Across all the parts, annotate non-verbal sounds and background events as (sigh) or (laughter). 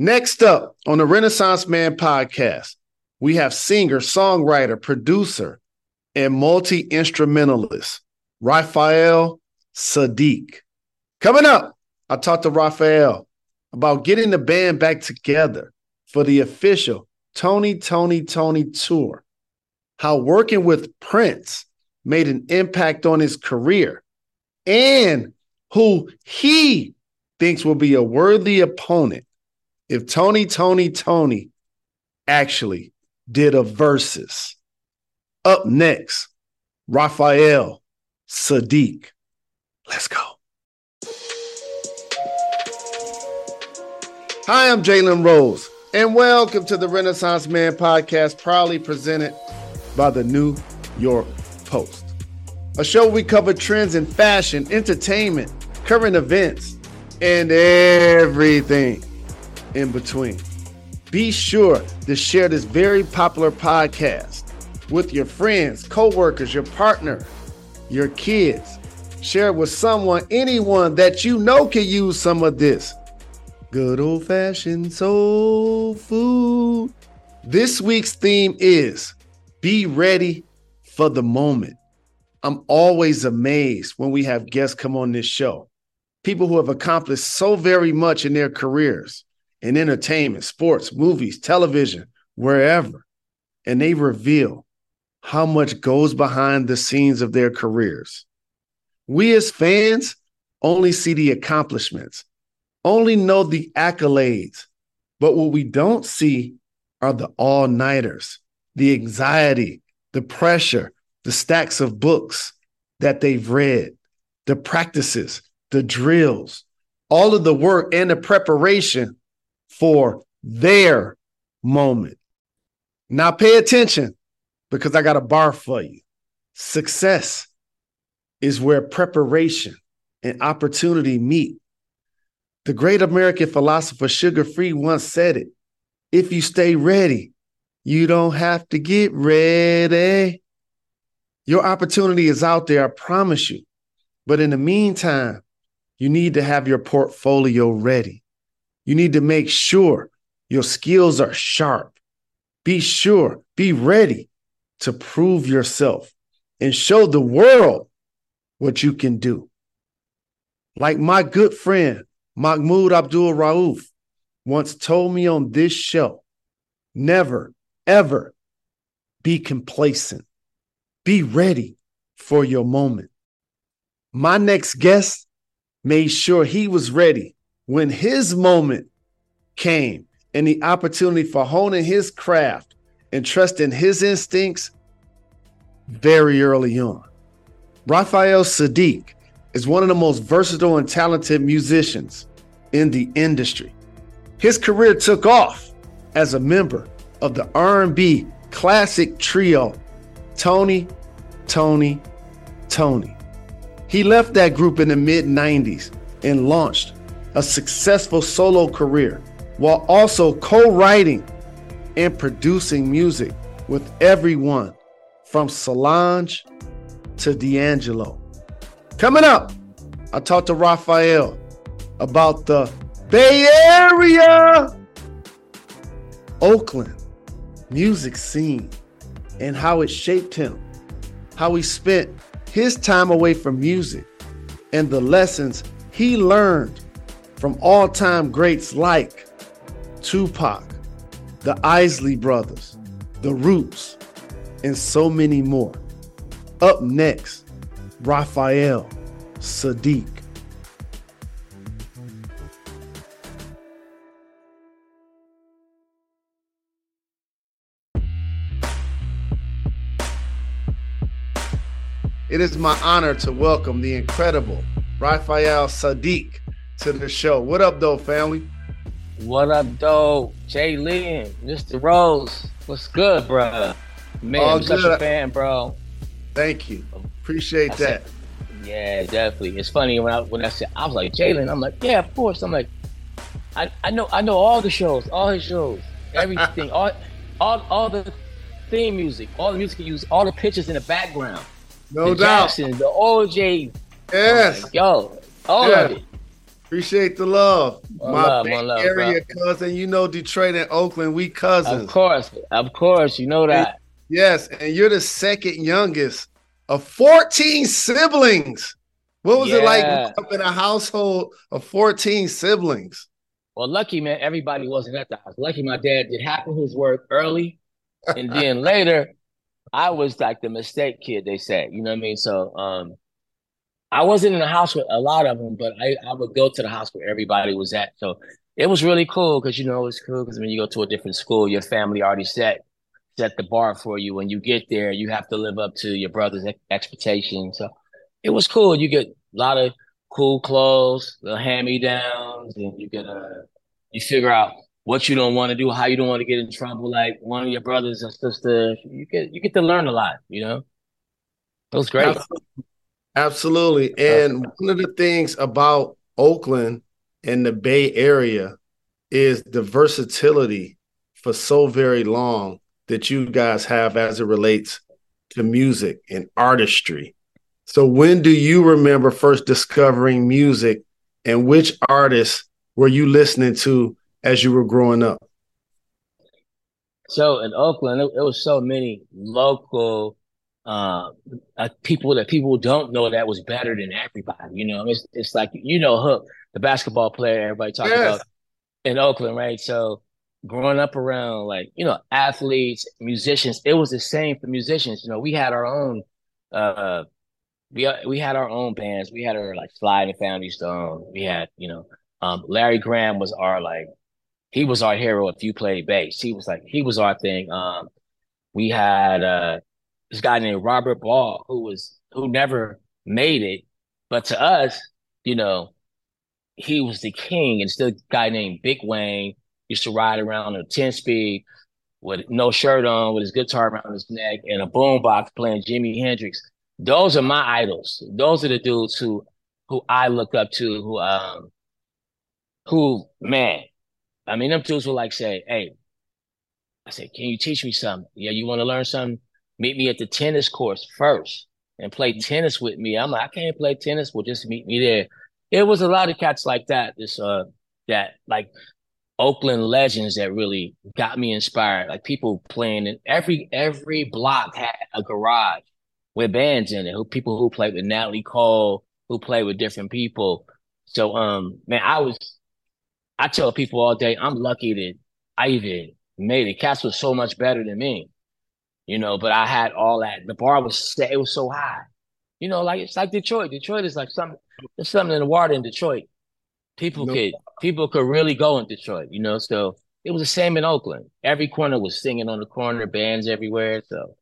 Next up on the Renaissance Man podcast, we have singer, songwriter, producer, and multi instrumentalist Raphael Saadiq. Coming up, I talked to Raphael about getting the band back together for the official Tony, Tony, Tony tour, how working with Prince made an impact on his career, and who he thinks will be a worthy opponent if Tony, Tony, Tony actually did a versus. Up next, Raphael Saadiq. Let's go. Hi, I'm Jalen Rose, and welcome to the Renaissance Man podcast, proudly presented by the New York Post. A show we cover trends in fashion, entertainment, current events, and everything in between. Be sure to share this very popular podcast with your friends, coworkers, your partner, your kids. Share it with someone, anyone that you know can use some of this. Good old fashioned soul food. This week's theme is be ready for the moment. I'm always amazed when we have guests come on this show. People who have accomplished so very much in their careers in entertainment, sports, movies, television, wherever. And they reveal how much goes behind the scenes of their careers. We as fans only see the accomplishments, only know the accolades, but what we don't see are the all nighters, the anxiety, the pressure, the stacks of books that they've read, the practices, the drills, all of the work and the preparation for their moment. Now pay attention because I got a bar for you. Success is where preparation and opportunity meet. The great American philosopher Sugar Free once said it if you stay ready, you don't have to get ready. Your opportunity is out there, I promise you. But in the meantime, you need to have your portfolio ready. You need to make sure your skills are sharp. Be sure, be ready to prove yourself and show the world what you can do. Like my good friend, Mahmoud Abdul Rauf, once told me on this show never, ever be complacent. Be ready for your moment. My next guest made sure he was ready when his moment came and the opportunity for honing his craft and trusting his instincts very early on. Raphael Saadiq is one of the most versatile and talented musicians in the industry. His career took off as a member of the R&B classic trio Tony, Tony, Tony. He left that group in the mid 90s and launched a successful solo career while also co writing and producing music with everyone from Solange to D'Angelo. Coming up, I talked to Raphael about the Bay Area, Oakland music scene, and how it shaped him, how he spent his time away from music, and the lessons he learned from all time greats like Tupac, the Isley Brothers, The Roots, and so many more. Up next, Raphael Saadiq. It is my honor to welcome the incredible Raphael Saadiq to the show. What up, though, family? What up, though? Jay Lynn, Mr. Rose. What's good, bro? Man, All I'm good. such a fan, bro. Thank you. Appreciate I that. Said, yeah, definitely. It's funny when I when I said I was like Jalen. I'm like, yeah, of course. I'm like, I, I know I know all the shows, all his shows, everything, (laughs) all all all the theme music, all the music he used, all the pictures in the background. No the doubt. Jackson, the OJ. Yes. Like, yo, all yeah. of it. Appreciate the love. One My love, love, area bro. cousin. You know Detroit and Oakland, we cousins. Of course, of course, you know that. Yes, and you're the second youngest of 14 siblings. What was it like up in a household of 14 siblings? Well, lucky man, everybody wasn't at the house. Lucky my dad did half of his work early, and then (laughs) later, I was like the mistake kid. They said, you know what I mean. So, um, I wasn't in the house with a lot of them, but I I would go to the house where everybody was at. So it was really cool because you know it's cool because when you go to a different school, your family already set set the bar for you. When you get there, you have to live up to your brother's ex- expectations. So it was cool. You get a lot of cool clothes, the hand me downs, and you get a you figure out what you don't want to do, how you don't want to get in trouble. Like one of your brothers and sisters, you get you get to learn a lot. You know, it was great. Absolutely. Absolutely. And one of the things about Oakland and the Bay Area is the versatility for so very long that you guys have as it relates to music and artistry. So when do you remember first discovering music and which artists were you listening to as you were growing up? So in Oakland, it, it was so many local uh, uh, people that people don't know that was better than everybody. You know, it's it's like you know Hook, the basketball player everybody talks Yes. about in Oakland, right? So growing up around like you know athletes, musicians, it was the same for musicians. You know, we had our own. Uh, we we had our own bands. We had our like Sly and Family Stone. We had you know, um, Larry Graham was our like he was our hero if you played bass. He was like he was our thing. Um, we had uh this guy named Robert Ball who was who never made it, but to us, you know, he was the king. And still guy named Big Wayne used to ride around a 10 speed with no shirt on, with his guitar around his neck and a boombox playing Jimi Hendrix. Those are my idols. Those are the dudes who who I look up to, who um who man, I mean them dudes will like say, Hey, I said, Can you teach me something? Yeah, you want to learn something? Meet me at the tennis course first and play tennis with me. I'm like, I can't play tennis, well just meet me there. It was a lot of cats like that, this uh that like Oakland legends that really got me inspired. Like people playing in every every block had a garage with bands in it. Who people who played with Natalie Cole, who played with different people. So um man, I was I tell people all day, I'm lucky that I even made it. Cats was so much better than me. You know, but I had all that. The bar was set, it was so high. You know, like it's like Detroit. Detroit is like something there's something in the water in Detroit. People No. could people could really go in Detroit, you know. So it was the same in Oakland. Every corner was singing on the corner, bands everywhere. So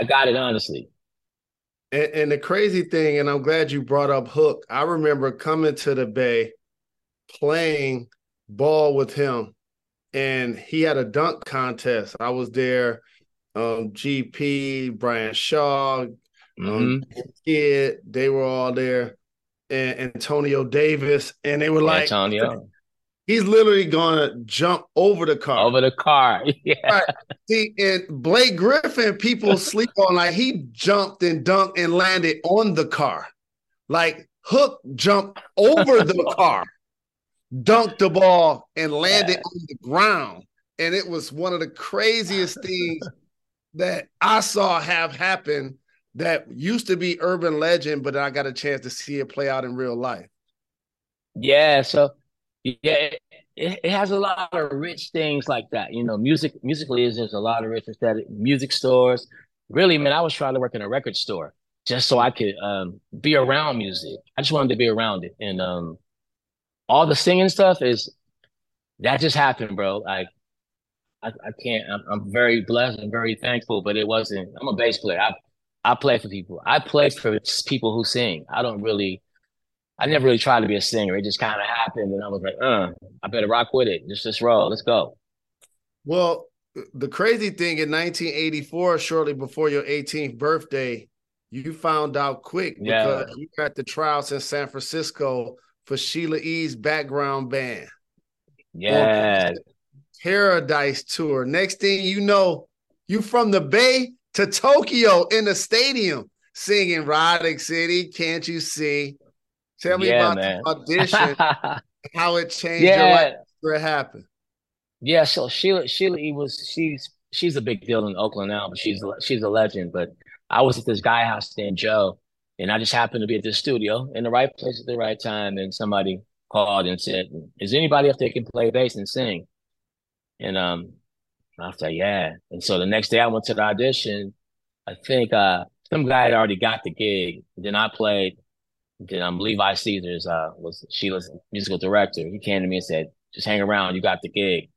I got it honestly. And, and the crazy thing, and I'm glad you brought up Hook. I remember coming to the Bay, playing ball with him, and he had a dunk contest. I was there. Um, GP, Brian Shaw, Mhm. um, Kidd, they were all there, and Antonio Davis, and they were like, Antonio he's literally gonna jump over the car. over the car. (laughs) yeah. See, and Blake Griffin, people (laughs) sleep on like he jumped and dunked and landed on the car. Like Hook jumped over the (laughs) car, dunked the ball, and landed Yeah. on the ground. And it was one of the craziest things that I saw have happen that used to be urban legend, but I got a chance to see it play out in real life. Yeah, so yeah, it, it has a lot of rich things like that. You know, music musically is there's a lot of rich aesthetic music stores. Really, man, I was trying to work in a record store just so I could um be around music. I just wanted to be around it. And um all the singing stuff is that just happened, bro. Like I, I can't I'm, I'm very blessed and very thankful, but it wasn't I'm a bass player. I I play for people. I play for people who sing. I don't really I never really tried to be a singer. It just kind of happened, and I was like, "Uh, I better rock with it. Just just roll. Let's go." Well, the crazy thing in 1984, shortly before your 18th birthday, you found out quick Yeah. because you got the trials in San Francisco for Sheila E's background band, Yeah, Paradise Tour. Next thing you know, you from the Bay to Tokyo in the stadium singing Erotic City, Can't You See? Tell me yeah, about man. the audition, (laughs) how it changed yeah. your life, where it happened. Yeah, so Sheila Sheila E was she's she's a big deal in Oakland now, but she's she's a legend. But I was at this guy house named Joe, and I just happened to be at the studio in the right place at the right time, and somebody called and said, "Is anybody up there can play bass and sing?" And um, I was like, "Yeah." And so the next day I went to the audition. I think uh some guy had already got the gig. Then I played. Then um, Levi Caesars uh, was Sheila's musical director. He came to me and said, "Just hang around. You got the gig."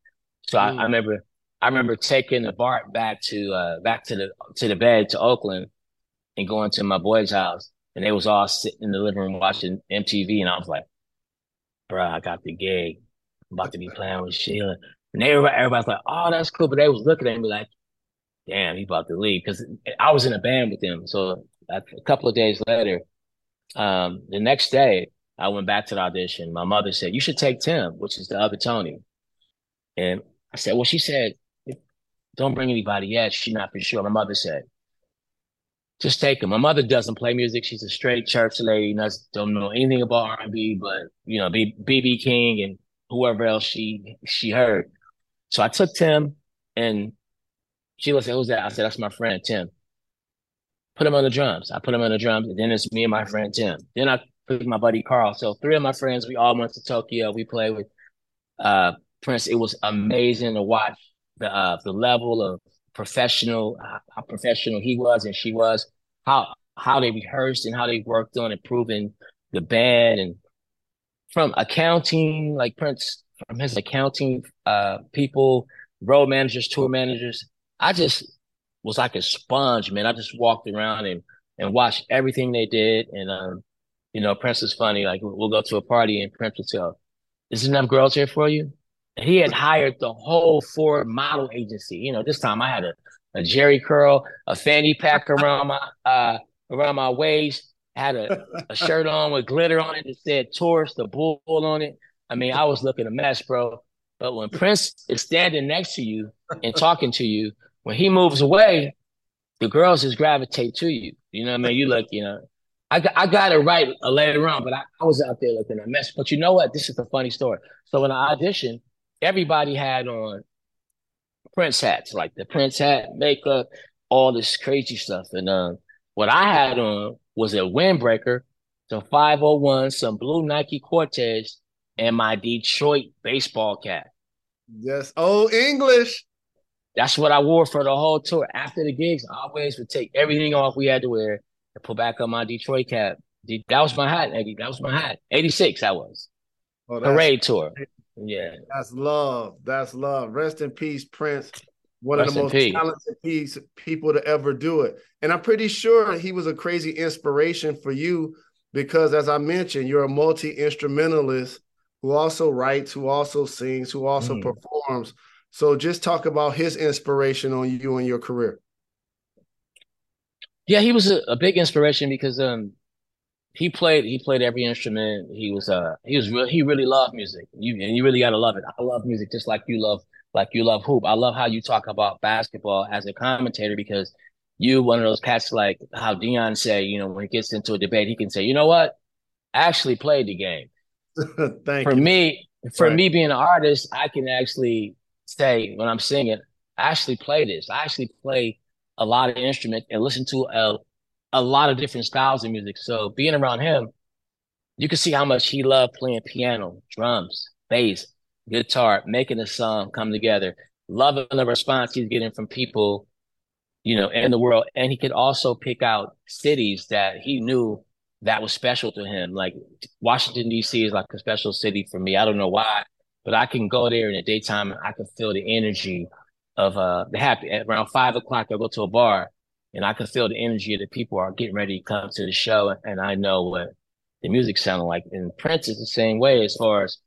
So mm. I, I, mm. remember, I remember taking the BART back to uh, back to the to the bed to Oakland, and going to my boys' house, and they was all sitting in the living room watching MTV, and I was like, "Bro, I got the gig. I'm about to be playing with Sheila." And everybody, everybody's like, "Oh, that's cool," but they was looking at me like, damn, he about to leave because I was in a band with him. So a couple of days later, um, the next day, I went back to the audition. My mother said, "You should take Tim," which is the other Tony. And I said, "Well," she said, "Don't bring anybody yet. She's not for sure." My mother said, "Just take him." My mother doesn't play music. She's a straight church lady. Does, don't know anything about R and B, but you know, BB King and whoever else she she heard. So I took Tim, and she said, Who's that? I said, That's my friend Tim. Put him on the drums. I put him on the drums, and then it's me and my friend Tim. Then I put my buddy Carl. So three of my friends, we all went to Tokyo. We played with uh, Prince. It was amazing to watch the uh, the level of professional, how professional he was and she was, how how they rehearsed and how they worked on improving the band and from accounting, like Prince, from his accounting uh, people, road managers, tour managers, I just was like a sponge, man. I just walked around and and watched everything they did. And um, you know, Prince is funny. Like we'll go to a party and Prince would tell, "Is enough girls here for you?" And he had hired the whole Ford model agency. You know, this time I had a, a Jheri curl, a fanny pack around my uh around my waist, had a, a shirt on with glitter on it that said Taurus, the bull on it. I mean, I was looking a mess, bro. But when Prince is standing next to you and talking to you, when he moves away, the girls just gravitate to you. You know what I mean? You look, you know, I got, I got it right later on, but I, I was out there looking a mess. But you know what? This is a funny story. So when I auditioned, everybody had on Prince hats, like the Prince hat, makeup, all this crazy stuff. And um, what I had on was a windbreaker, some 501, some blue Nike Cortez, and my Detroit baseball cap. Yes. Oh, English. That's what I wore for the whole tour. After the gigs, I always would take everything off we had to wear and put back on my Detroit cap. That was my hat, Eddie. That was my hat. 86, that was. Oh, Parade tour. Yeah. That's love. That's love. Rest in peace, Prince. One Rest of the most peace. talented piece, people to ever do it. And I'm pretty sure he was a crazy inspiration for you because, as I mentioned, you're a multi instrumentalist who also writes, who also sings, who also mm. performs. So just talk about his inspiration on you and your career. Yeah, he was a, a big inspiration because um he played he played every instrument. He was uh he was real he really loved music. You and you really gotta love it. I love music just like you love like you love hoop. I love how you talk about basketball as a commentator because you one of those cats like how Dion say, you know, when he gets into a debate, he can say, you know what? I actually played the game. (laughs) Thank for you. me, for right. me being an artist, I can actually say when I'm singing, I actually play this. I actually play a lot of instruments and listen to a, a lot of different styles of music. So being around him, you can see how much he loved playing piano, drums, bass, guitar, making a song come together, loving the response he's getting from people, you know, in the world. And he could also pick out cities that he knew that was special to him. Like Washington, D.C. is like a special city for me. I don't know why but I can go there in the daytime and I can feel the energy of uh the happy at around five o'clock I go to a bar and I can feel the energy of the people are getting ready to come to the show and I know what the music sounded like. And Prince is the same way as far as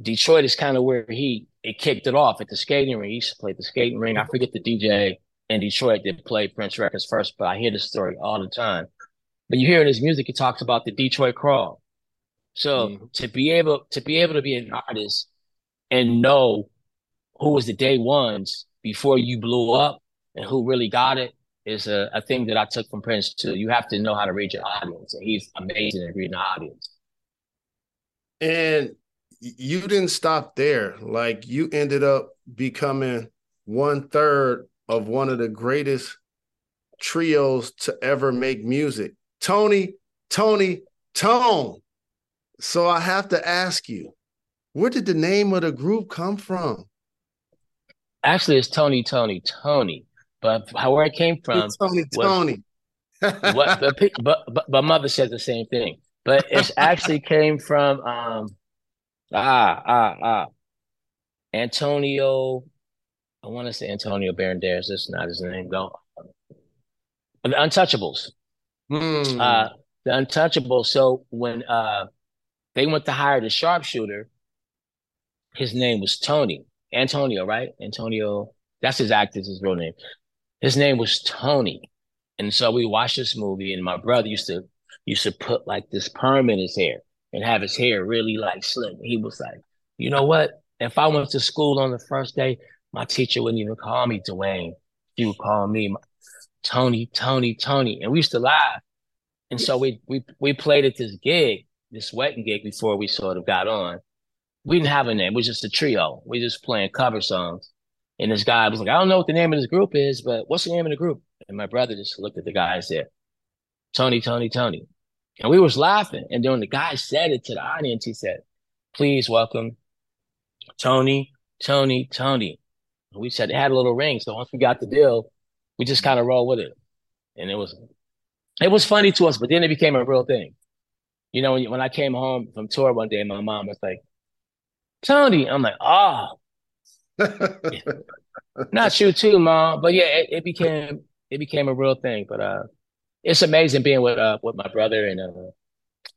Detroit is kind of where he it kicked it off at the skating ring. He used to play the skating ring. I forget the DJ in Detroit that played Prince records first, but I hear the story all the time. But you hear in his music, he talks about the Detroit crawl. So mm-hmm. to be able to be able to be an artist and know who was the day ones before you blew up and who really got it is a, a thing that I took from Prince too. You have to know how to read your audience, and he's amazing at reading the audience. And you didn't stop there. Like you ended up becoming one third of one of the greatest trios to ever make music. Tony, Tony, Tone. So I have to ask you, where did the name of the group come from? Actually, it's Tony, Tony, Tony. But how where it came from? It's Tony, was, Tony. (laughs) what, but, but, but my mother said the same thing. But it actually came from um, ah ah ah Antonio. I want to say Antonio Banderas. That's not his name though. The Untouchables. Hmm. Uh, the untouchable. So when uh, they went to hire the sharpshooter, his name was Tony Antonio, right? Antonio. That's his actor's his real name. His name was Tony, and so we watched this movie, and my brother used to used to put like this perm in his hair and have his hair really like slick. He was like, you know what? If I went to school on the first day, my teacher wouldn't even call me Dwayne. She would call me Tony, Tony, Tony, and we used to laugh. And so we we we played at this gig, this wedding gig before we sort of got on. We didn't have a name; it was just a trio. We just playing cover songs. And this guy was like, I don't know what the name of this group is, but what's the name of the group? And my brother just looked at the guy and said, Tony, Tony, Tony. And we was laughing. And then when the guy said it to the audience, he said, please welcome Tony, Tony, Tony. And we said it had a little ring. So once we got the deal, we just kind of rolled with it. And it was, it was funny to us, but then it became a real thing. You know, when, when I came home from tour one day, my mom was like, Tony. I'm like, oh, (laughs) not you too, mom. But yeah, it, it, became it became a real thing. But uh, it's amazing being with uh with my brother and uh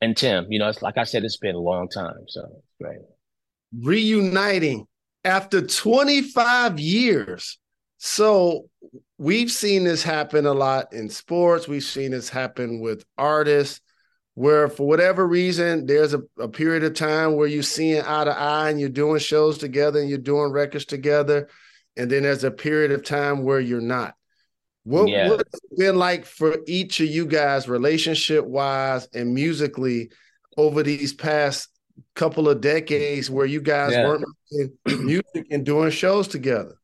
and Tim. You know, it's like I said, it's been a long time. So right. Reuniting after 25 years. So we've seen this happen a lot in sports. We've seen this happen with artists where for whatever reason there's a, a period of time where you're seeing eye to eye and you're doing shows together and you're doing records together and then there's a period of time where you're not what, yeah. what's it been like for each of you guys relationship wise and musically over these past couple of decades where you guys yeah. weren't making music and doing shows together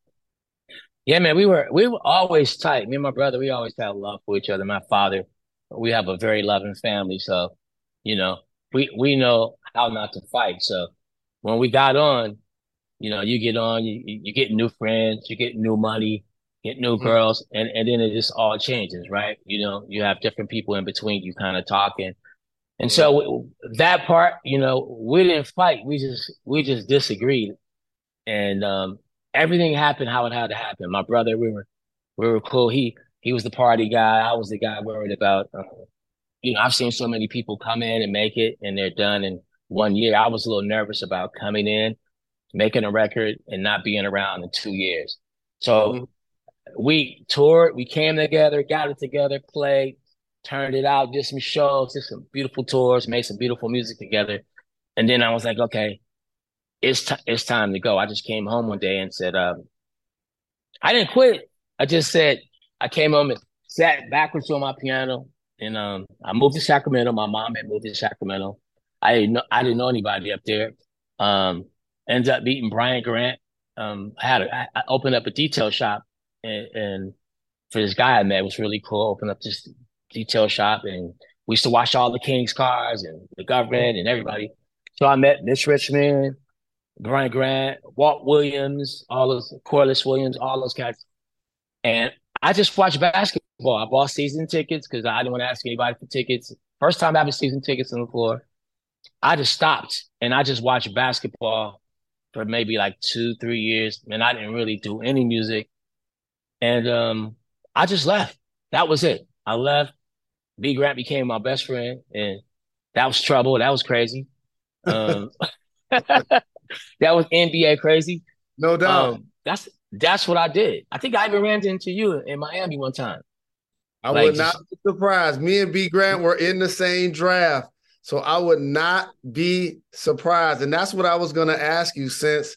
yeah man we were we were always tight me and my brother we always had love for each other my father we have a very loving family. So, you know, we, we know how not to fight. So when we got on, you know, you get on, you, you get new friends, you get new money, get new mm-hmm. girls, and, and then it just all changes, right? You know, you have different people in between you kind of talking. And so that part, you know, we didn't fight. We just, we just disagreed. And, um, everything happened how it had to happen. My brother, we were, we were cool. He, he was the party guy. I was the guy worried about. Uh, you know, I've seen so many people come in and make it, and they're done in one year. I was a little nervous about coming in, making a record, and not being around in two years. So mm-hmm. we toured, we came together, got it together, played, turned it out, did some shows, did some beautiful tours, made some beautiful music together, and then I was like, okay, it's t- it's time to go. I just came home one day and said, um, I didn't quit. I just said, I came home and sat backwards on my piano, and um, I moved to Sacramento. My mom had moved to Sacramento. I didn't know I didn't know anybody up there. Um, ended up meeting Brian Grant. Um, I had opened up a detail shop, and, and for this guy I met, was really cool. Opened up this detail shop, and we used to wash all the King's cars and the government and everybody. So I met Mitch Richmond, Brian Grant, Walt Williams, all those Corliss Williams, all those guys. And I just watched basketball. I bought season tickets because I didn't want to ask anybody for tickets. First time having season tickets on the floor. I just stopped and I just watched basketball for maybe like two, three years. And I didn't really do any music. And um, I just left. That was it. I left. B Grant became my best friend, and that was trouble. That was crazy. Um, (laughs) (laughs) that was NBA crazy. No doubt. Um, that's that's what I did. I think I even ran into you in Miami one time. I like, would not be surprised. Me and B Grant were in the same draft. So I would not be surprised. And that's what I was going to ask you since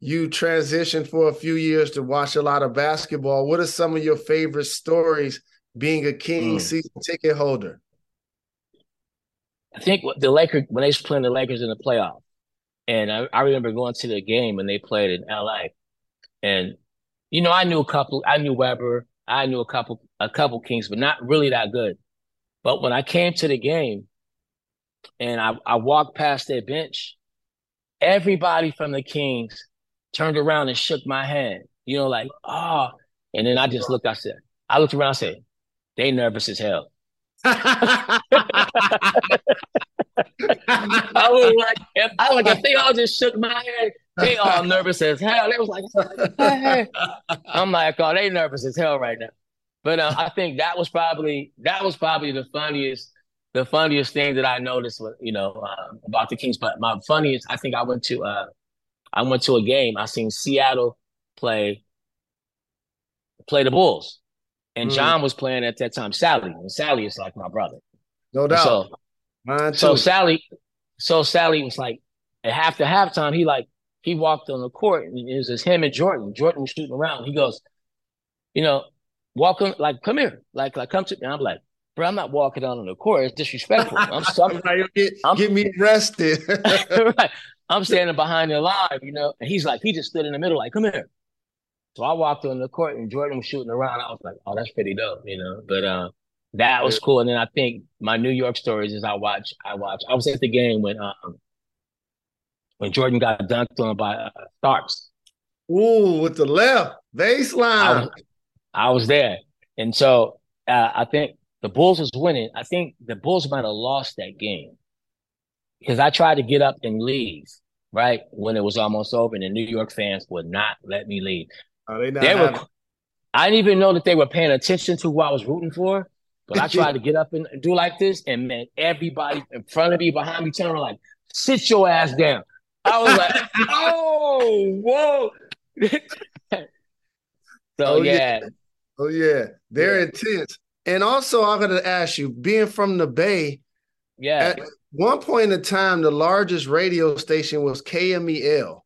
you transitioned for a few years to watch a lot of basketball. What are some of your favorite stories being a King mm. season ticket holder? I think the Lakers when they was playing the Lakers in the playoff, and I, I remember going to the game when they played in LA, and you know I knew a couple, I knew Webber, I knew a couple, a couple Kings, but not really that good. But when I came to the game, and I, I walked past their bench, everybody from the Kings turned around and shook my hand. You know, like, oh. And then I just looked, I said, I looked around and said, they nervous as hell. (laughs) (laughs) I was like, if, I was like, if they all just shook my head, they all nervous as hell. They was like, hey. I'm like, oh, they nervous as hell right now. But uh, I think that was probably that was probably the funniest the funniest thing that I noticed, was you know, uh, about the Kings. But my funniest, I think I went to uh, I went to a game. I seen Seattle play play the Bulls, and mm. John was playing at that time. Salley, and Salley is like my brother, no doubt. So, Mine too. so Salley, so Salley was like at half the halftime. He like he walked on the court, and it was just him and Jordan. Jordan was shooting around. He goes, you know, walk on, like come here, like like come to me. I'm like, bro, I'm not walking out on the court. It's disrespectful. I'm, (laughs) I'm, get, I'm get me arrested. (laughs) (laughs) right. I'm standing behind the line, you know, and he's like, he just stood in the middle, like, come here. So I walked on the court and Jordan was shooting around. I was like, oh, that's pretty dope, you know. But uh, that was cool. And then I think my New York stories is I watch, I watch. I was at the game when um when Jordan got dunked on by uh, Starks. Ooh, with the left baseline. I was, I was there, and so uh, I think the Bulls was winning. I think the Bulls might have lost that game because I tried to get up and leave right when it was almost over, and the New York fans would not let me leave. Are they not? They were. I didn't even know that they were paying attention to who I was rooting for. But I (laughs) tried to get up and do like this, and man, everybody in front of me, behind me, turning like, "Sit your ass down." I was like, (laughs) "Oh, whoa!" (laughs) so oh, yeah. yeah. oh yeah, they're yeah. intense. And also, I'm going to ask you, being from the Bay, yeah. At one point in time, the largest radio station was KMEL.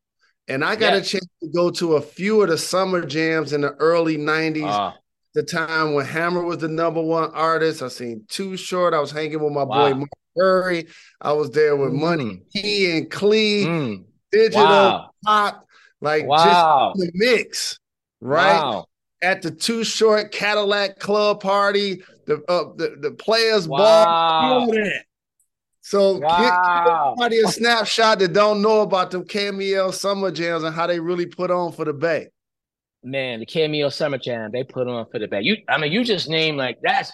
And I got yeah. a chance to go to a few of the summer jams in the early 90s. Uh. The time when Hammer was the number one artist. I seen Too Short. I was hanging with my wow. boy Mark Murray. I was there with mm. Money B and Clee, mm. Digital wow. Pop, like wow. just the mix, right? At the Too Short Cadillac Club party, the uh, the, the players ball, So wow. give, give a snapshot that don't know about them KMEL summer jams and how they really put on for the Bay. Man, the KMEL summer jam they put on for the Bay. You, I mean, you just name like that's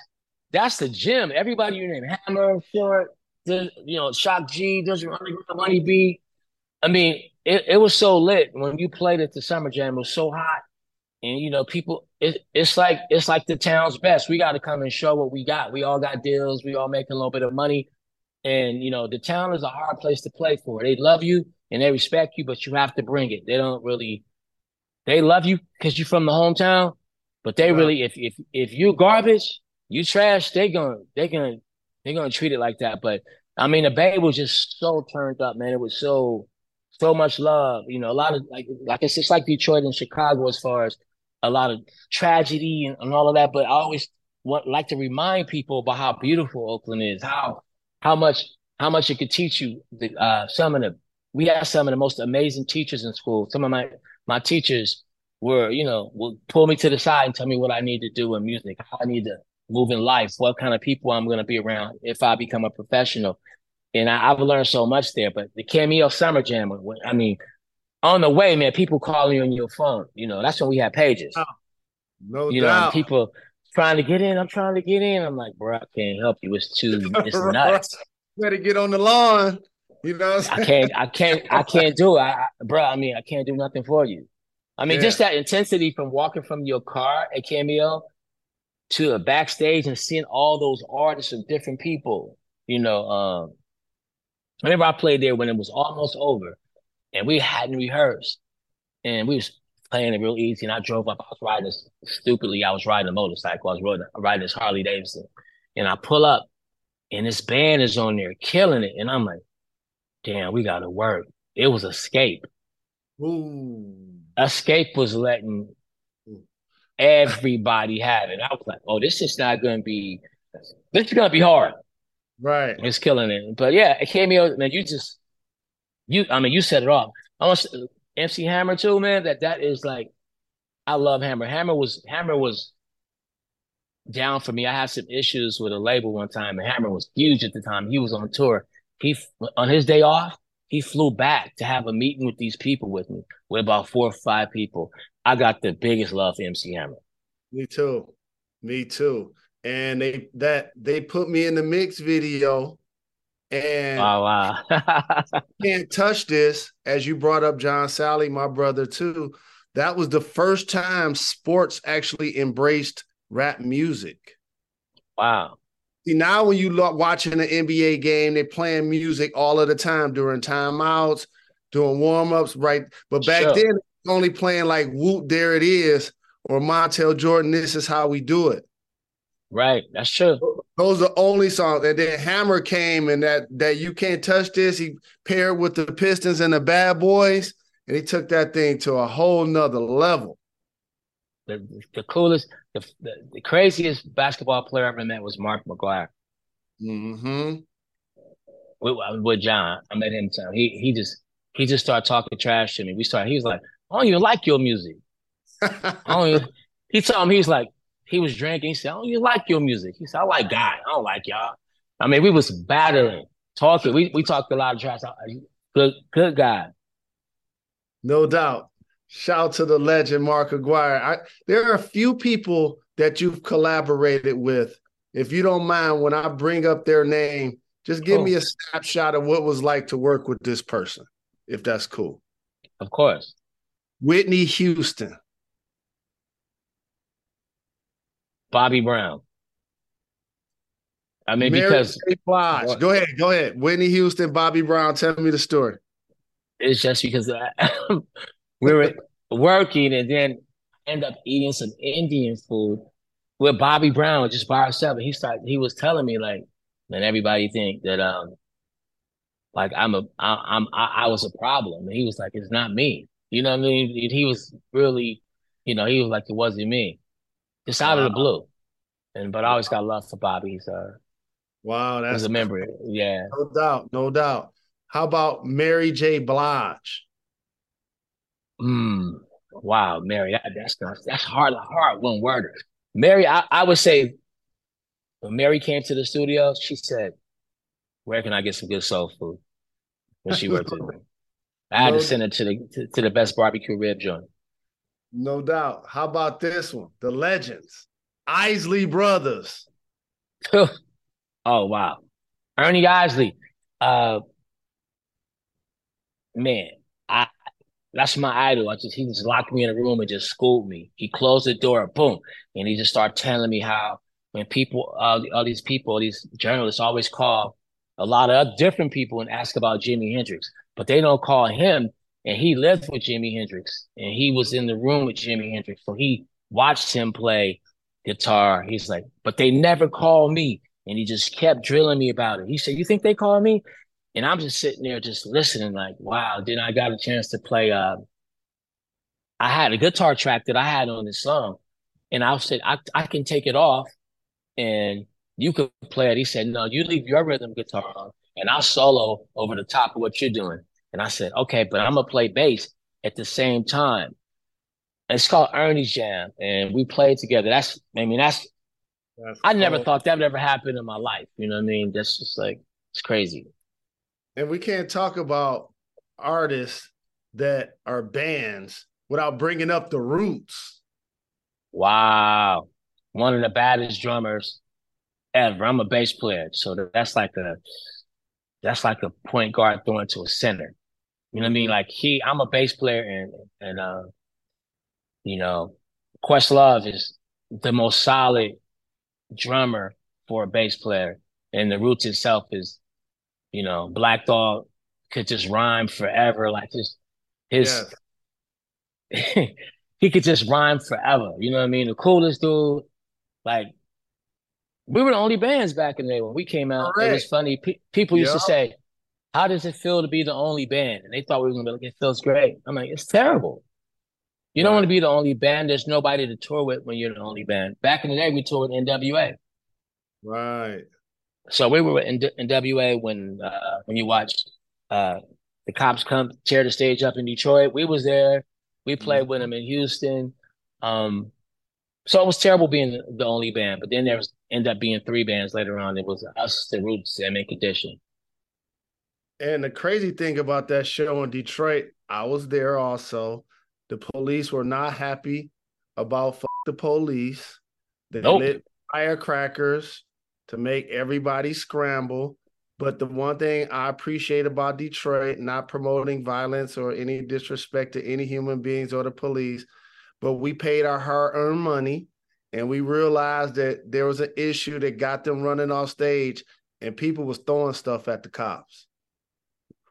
that's the gym. Everybody you name Hammer, Short, the, you know, Shock G, does Money B. I mean, it, it was so lit when you played at the summer jam. It was so hot and you know, people, it, it's like it's like the town's best. We got to come and show what we got. We all got deals. We all making a little bit of money, and you know, the town is a hard place to play for. They love you and they respect you, but you have to bring it. They don't really. They love you because you're from the hometown, but they really, if if if you garbage, you trash, they gonna they gonna they gonna treat it like that. But I mean, the Bay was just so turned up, man. It was so so much love. You know, a lot of like like it's just like Detroit and Chicago as far as a lot of tragedy and, and all of that. But I always want like to remind people about how beautiful Oakland is, how how much how much it could teach you. The, uh, some of the we have some of the most amazing teachers in school. Some of my my teachers were, you know, would pull me to the side and tell me what I need to do in music, how I need to move in life, what kind of people I'm going to be around if I become a professional. And I, have learned so much there. But the KMEL Summer Jam, I mean, on the way, man, people calling you on your phone. You know, that's when we had pages. Oh, no you doubt. know, people trying to get in. I'm trying to get in. I'm like, bro, I can't help you. It's too, it's (laughs) nuts. Better get on the lawn. You know, I can't, I can't, I can't do it, I, bro. I mean, I can't do nothing for you. I mean, yeah. just that intensity from walking from your car at KMEL to a backstage and seeing all those artists and different people. You know, um, whenever I played there when it was almost over, and we hadn't rehearsed, and we was playing it real easy. And I drove up. I was riding this stupidly. I was riding a motorcycle. I was riding, riding this Harley Davidson, and I pull up, and this band is on there killing it, and I'm like, damn, we got to work. It was Xscape. Ooh. Xscape was letting everybody have it. I was like, oh, this is not going to be. This is going to be hard. Right. It's killing it. But yeah, it came out, man. You just you I mean you set it off. I want MC Hammer too, man. That that is like I love Hammer. Hammer was Hammer was down for me. I had some issues with a label one time, and Hammer was huge at the time. He was on tour. He on his day off, he flew back to have a meeting with these people with me, with about four or five people. I got the biggest love for MC Hammer. Me too. Me too. And they that they put me in the mix video. And oh wow. (laughs) can't touch this, as you brought up John Salley, my brother, too. That was the first time sports actually embraced rap music. Wow. See, now when you look watching an NBA game, they're playing music all of the time during timeouts, doing warm-ups, right? But back sure. then, only playing like Whoop, there it is, or Montel Jordan, this is how we do it. Right, that's true. Those are the only songs. And then Hammer came and that that you can't touch this. He paired with the Pistons and the Bad Boys, and he took that thing to a whole nother level. The the coolest, the, the, the craziest basketball player I ever met was Mark Aguirre. Mm-hmm. With, with John, I met him. He he just he just started talking trash to me. We started. He was like, "I don't even like your music." I don't even, (laughs) he told me he's like he was drinking. He said, "I don't even like your music." He said, "I like God. I don't like y'all." I mean, we was battling, talking. We we talked a lot of trash. Good good guy. No doubt. Shout to the legend Mark Aguirre. I, there are a few people that you've collaborated with. If you don't mind, when I bring up their name, just give oh. me a snapshot of what it was like to work with this person, if that's cool. Of course. Whitney Houston. Bobby Brown. I mean, Mary because Blige. Go ahead, go ahead. Whitney Houston, Bobby Brown. Tell me the story. It's just because (laughs) we were working and then end up eating some Indian food with Bobby Brown just by herself. And he started, he was telling me like, man, everybody think that, um, like I'm a, I, I'm, I, I was a problem. And he was like, it's not me. You know what I mean? He was really, you know, he was like, it wasn't me. Just out wow. of the blue. And, but I always got love for Bobby. Uh, wow, that's a member. Yeah. No doubt. No doubt. How about Mary J. Blige? Mm, wow, Mary, that, that's that's hard, hard one word. Mary, I, I would say when Mary came to the studio, she said, "Where can I get some good soul food?" When she worked with (laughs) me, I had no, to send her to the to, to the best barbecue rib joint. No doubt. How about this one? The legends, Isley Brothers. (laughs) oh wow, Ernie Isley. Uh, man, that's my idol. I just he just locked me in a room and just schooled me. He closed the door, boom, and he just started telling me how when people, all, all these people, these journalists always call a lot of different people and ask about Jimi Hendrix, but they don't call him. And he lived with Jimi Hendrix, and he was in the room with Jimi Hendrix, so he watched him play guitar. He's like, but they never call me. And he just kept drilling me about it. He said, You think they call me? And I'm just sitting there just listening, like, wow. Then I got a chance to play uh I had a guitar track that I had on this song. And I said, I, I can take it off and you could play it. He said, No, you leave your rhythm guitar on and I'll solo over the top of what you're doing. And I said, Okay, but I'm gonna play bass at the same time. It's called Ernie's Jam. And we played together. That's I mean, that's, that's I never cool. thought that would ever happen in my life. You know what I mean? That's just like it's crazy and we can't talk about artists that are bands without bringing up the roots. Wow. One of the baddest drummers ever. I'm a bass player. So that's like a that's like a point guard throwing to a center. You know what I mean? Like he I'm a bass player and and uh you know, Questlove is the most solid drummer for a bass player. And the roots itself is you know, Black Thought could just rhyme forever. Like just his, yes. (laughs) he could just rhyme forever. You know what I mean? The coolest dude. Like we were the only bands back in the day when we came out. It was funny. P- people used to say, "How does it feel to be the only band?" And they thought we were gonna be like, "It feels great." I'm like, "It's terrible." You don't want to be the only band. There's nobody to tour with when you're the only band. Back in the day, we toured with NWA. Right. So we were in in WA when uh, when you watched uh, the cops come tear the stage up in Detroit. We was there. We played mm-hmm. with them in Houston. Um, so it was terrible being the only band, but then there was end up being three bands later on. It was us, the Roots, and Mint Condition. And the crazy thing about that show in Detroit, I was there also. The police were not happy about the police. They nope. lit firecrackers to make everybody scramble. But the one thing I appreciate about Detroit, not promoting violence or any disrespect to any human beings or the police, but we paid our hard-earned money and we realized that there was an issue that got them running off stage and people was throwing stuff at the cops.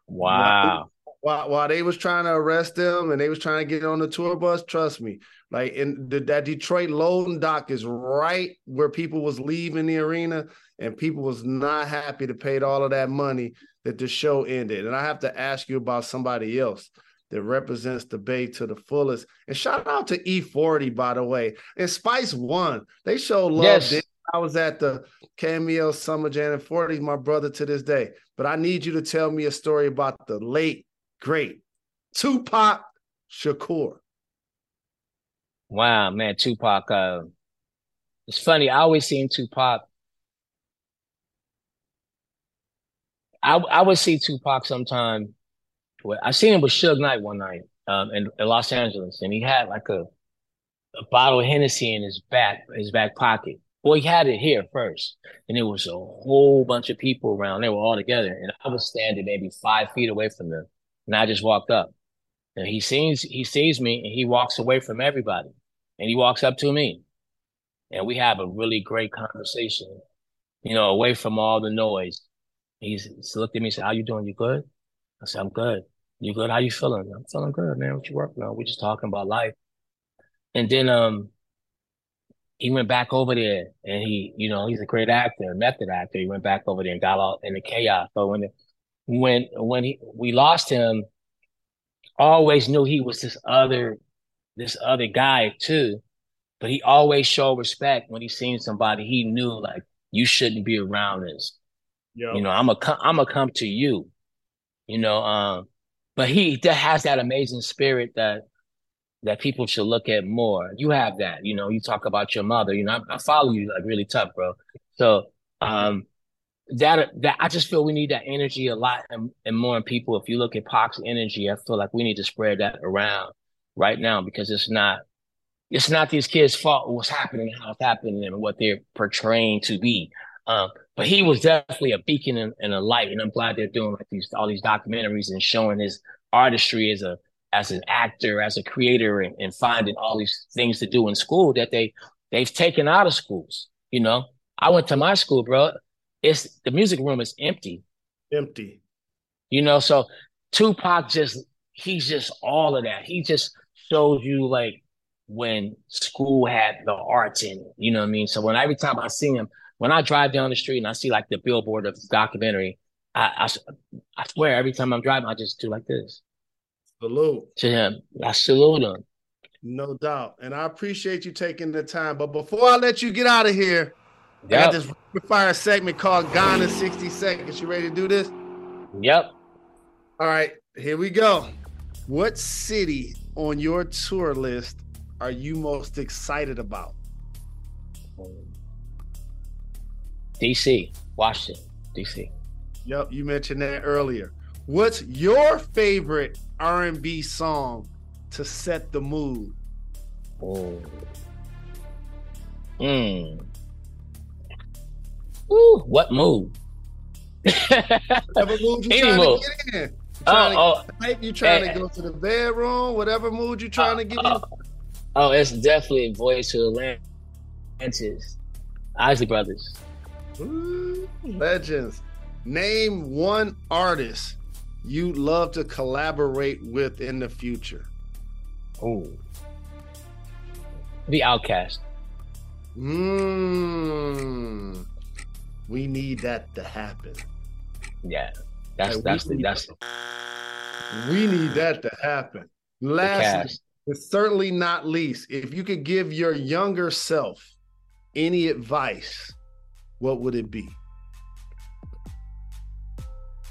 Wow. While, while they was trying to arrest them and they was trying to get on the tour bus, trust me, like in the, that Detroit loading dock is right where people was leaving the arena and people was not happy to pay all of that money that the show ended. And I have to ask you about somebody else that represents the Bay to the fullest. And shout out to E-40, by the way. And Spice One, they show love. Yes. I was at the KMEL Summer Jam and 40, my brother to this day. But I need you to tell me a story about the late, great Tupac Shakur. Wow, man, Tupac. Uh, it's funny. I always seen Tupac. I I would see Tupac sometime I seen him with Suge Knight one night um, in, in, Los Angeles, and he had like a a bottle of Hennessy in his back his back pocket. Well, he had it here first, and it was a whole bunch of people around. They were all together, and I was standing maybe five feet away from them, and I just walked up, and he sees he sees me, and he walks away from everybody, and he walks up to me, and we have a really great conversation, you know, away from all the noise. He's, he looked at me and said, "How you doing? You good?" I said, "I'm good." You good? How you feeling? I'm feeling good, man. What you working on? We're just talking about life. And then um he went back over there and he, you know, he's a great actor, method actor. He went back over there and got out in the chaos. So when when when he we lost him, always knew he was this other this other guy too. But he always showed respect when he seen somebody he knew like you shouldn't be around this. Yep. You know, I'm a I'm a come to you. You know, um, but he that has that amazing spirit that that people should look at more. You have that, you know. You talk about your mother. You know, I, I follow you like really tough, bro. So um, that that I just feel we need that energy a lot and, and more in people. If you look at Pac's energy, I feel like we need to spread that around right now because it's not it's not these kids' fault what's happening, how it's happening, and what they're portraying to be. Um, but he was definitely a beacon and, and, a light, and I'm glad they're doing like these all these documentaries and showing his artistry as a as an actor, as a creator, and, and finding all these things to do in school that they they've taken out of schools. You know, I went to my school, bro. It's the music room is empty, empty. You know, so Tupac just he's just all of that. He just shows you like when school had the arts in it. You know what I mean? So when every time I see him, when I drive down the street and I see like the billboard of this documentary, I, I, I swear every time I'm driving, I just do like this. Salute to him. I salute him. No doubt, and I appreciate you taking the time. But before I let you get out of here, yep. I got this fire segment called "Gone in 60 Seconds." You ready to do this? Yep. All right, here we go. What city on your tour list are you most excited about? DC, Washington, DC. Yep, you mentioned that earlier. What's your favorite R&B song to set the mood? Oh. Hmm. Ooh, what mood? whatever mood you Any trying mood. to get in. You trying, oh, to, oh, you trying to go to the bedroom, whatever mood you trying uh, to get uh, in. Oh, it's definitely Voyage to Atlantis. Isley Brothers. Ooh, legends. Name one artist you'd love to collaborate with in the future. Oh, the OutKast. Hmm. We need that to happen. Yeah, that's that's the that's. We need that to happen. Lastly, but certainly not least, if you could give your younger self any advice, what would it be?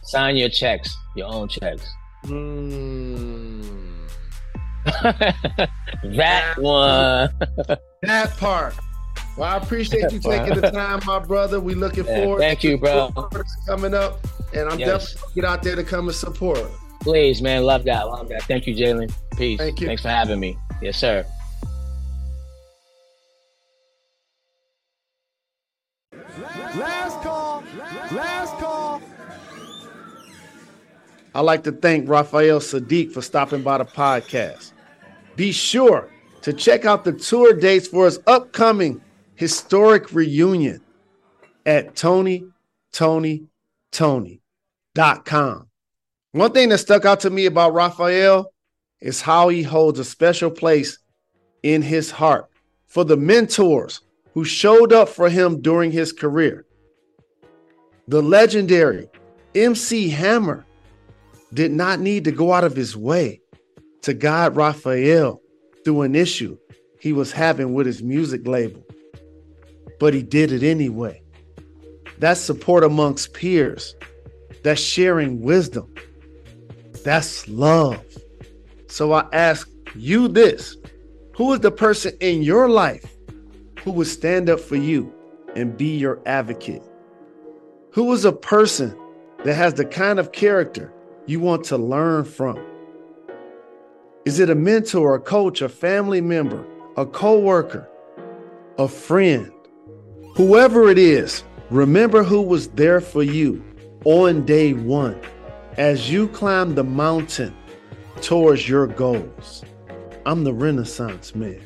sign your checks, your own checks. Mm, (laughs) that one. that part. Well, I appreciate you taking the (laughs) time, my brother. We looking Yeah, forward. thank you, bro. Coming up, and I'm Yes. definitely gonna get out there to come and support. Please, man. Love that. Love that. Thank you, Jalen. Peace. Thank you. Thanks for having me. Yes, sir. Last call. Last call. I'd like to thank Raphael Saadiq for stopping by the podcast. Be sure to check out the tour dates for his upcoming historic reunion at Tony, Tony, Tony.com. One thing that stuck out to me about Raphael is how he holds a special place in his heart for the mentors who showed up for him during his career. The legendary MC Hammer did not need to go out of his way to guide Raphael through an issue he was having with his music label. But he did it anyway. That's support amongst peers. That's sharing wisdom. That's love. So I ask you this Who is the person in your life who would stand up for you and be your advocate? Who is a person that has the kind of character you want to learn from? Is it a mentor, a coach, a family member, a coworker, a friend? Whoever it is, remember who was there for you on day one as you climb the mountain towards your goals. I'm the Renaissance Man.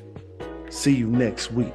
See you next week.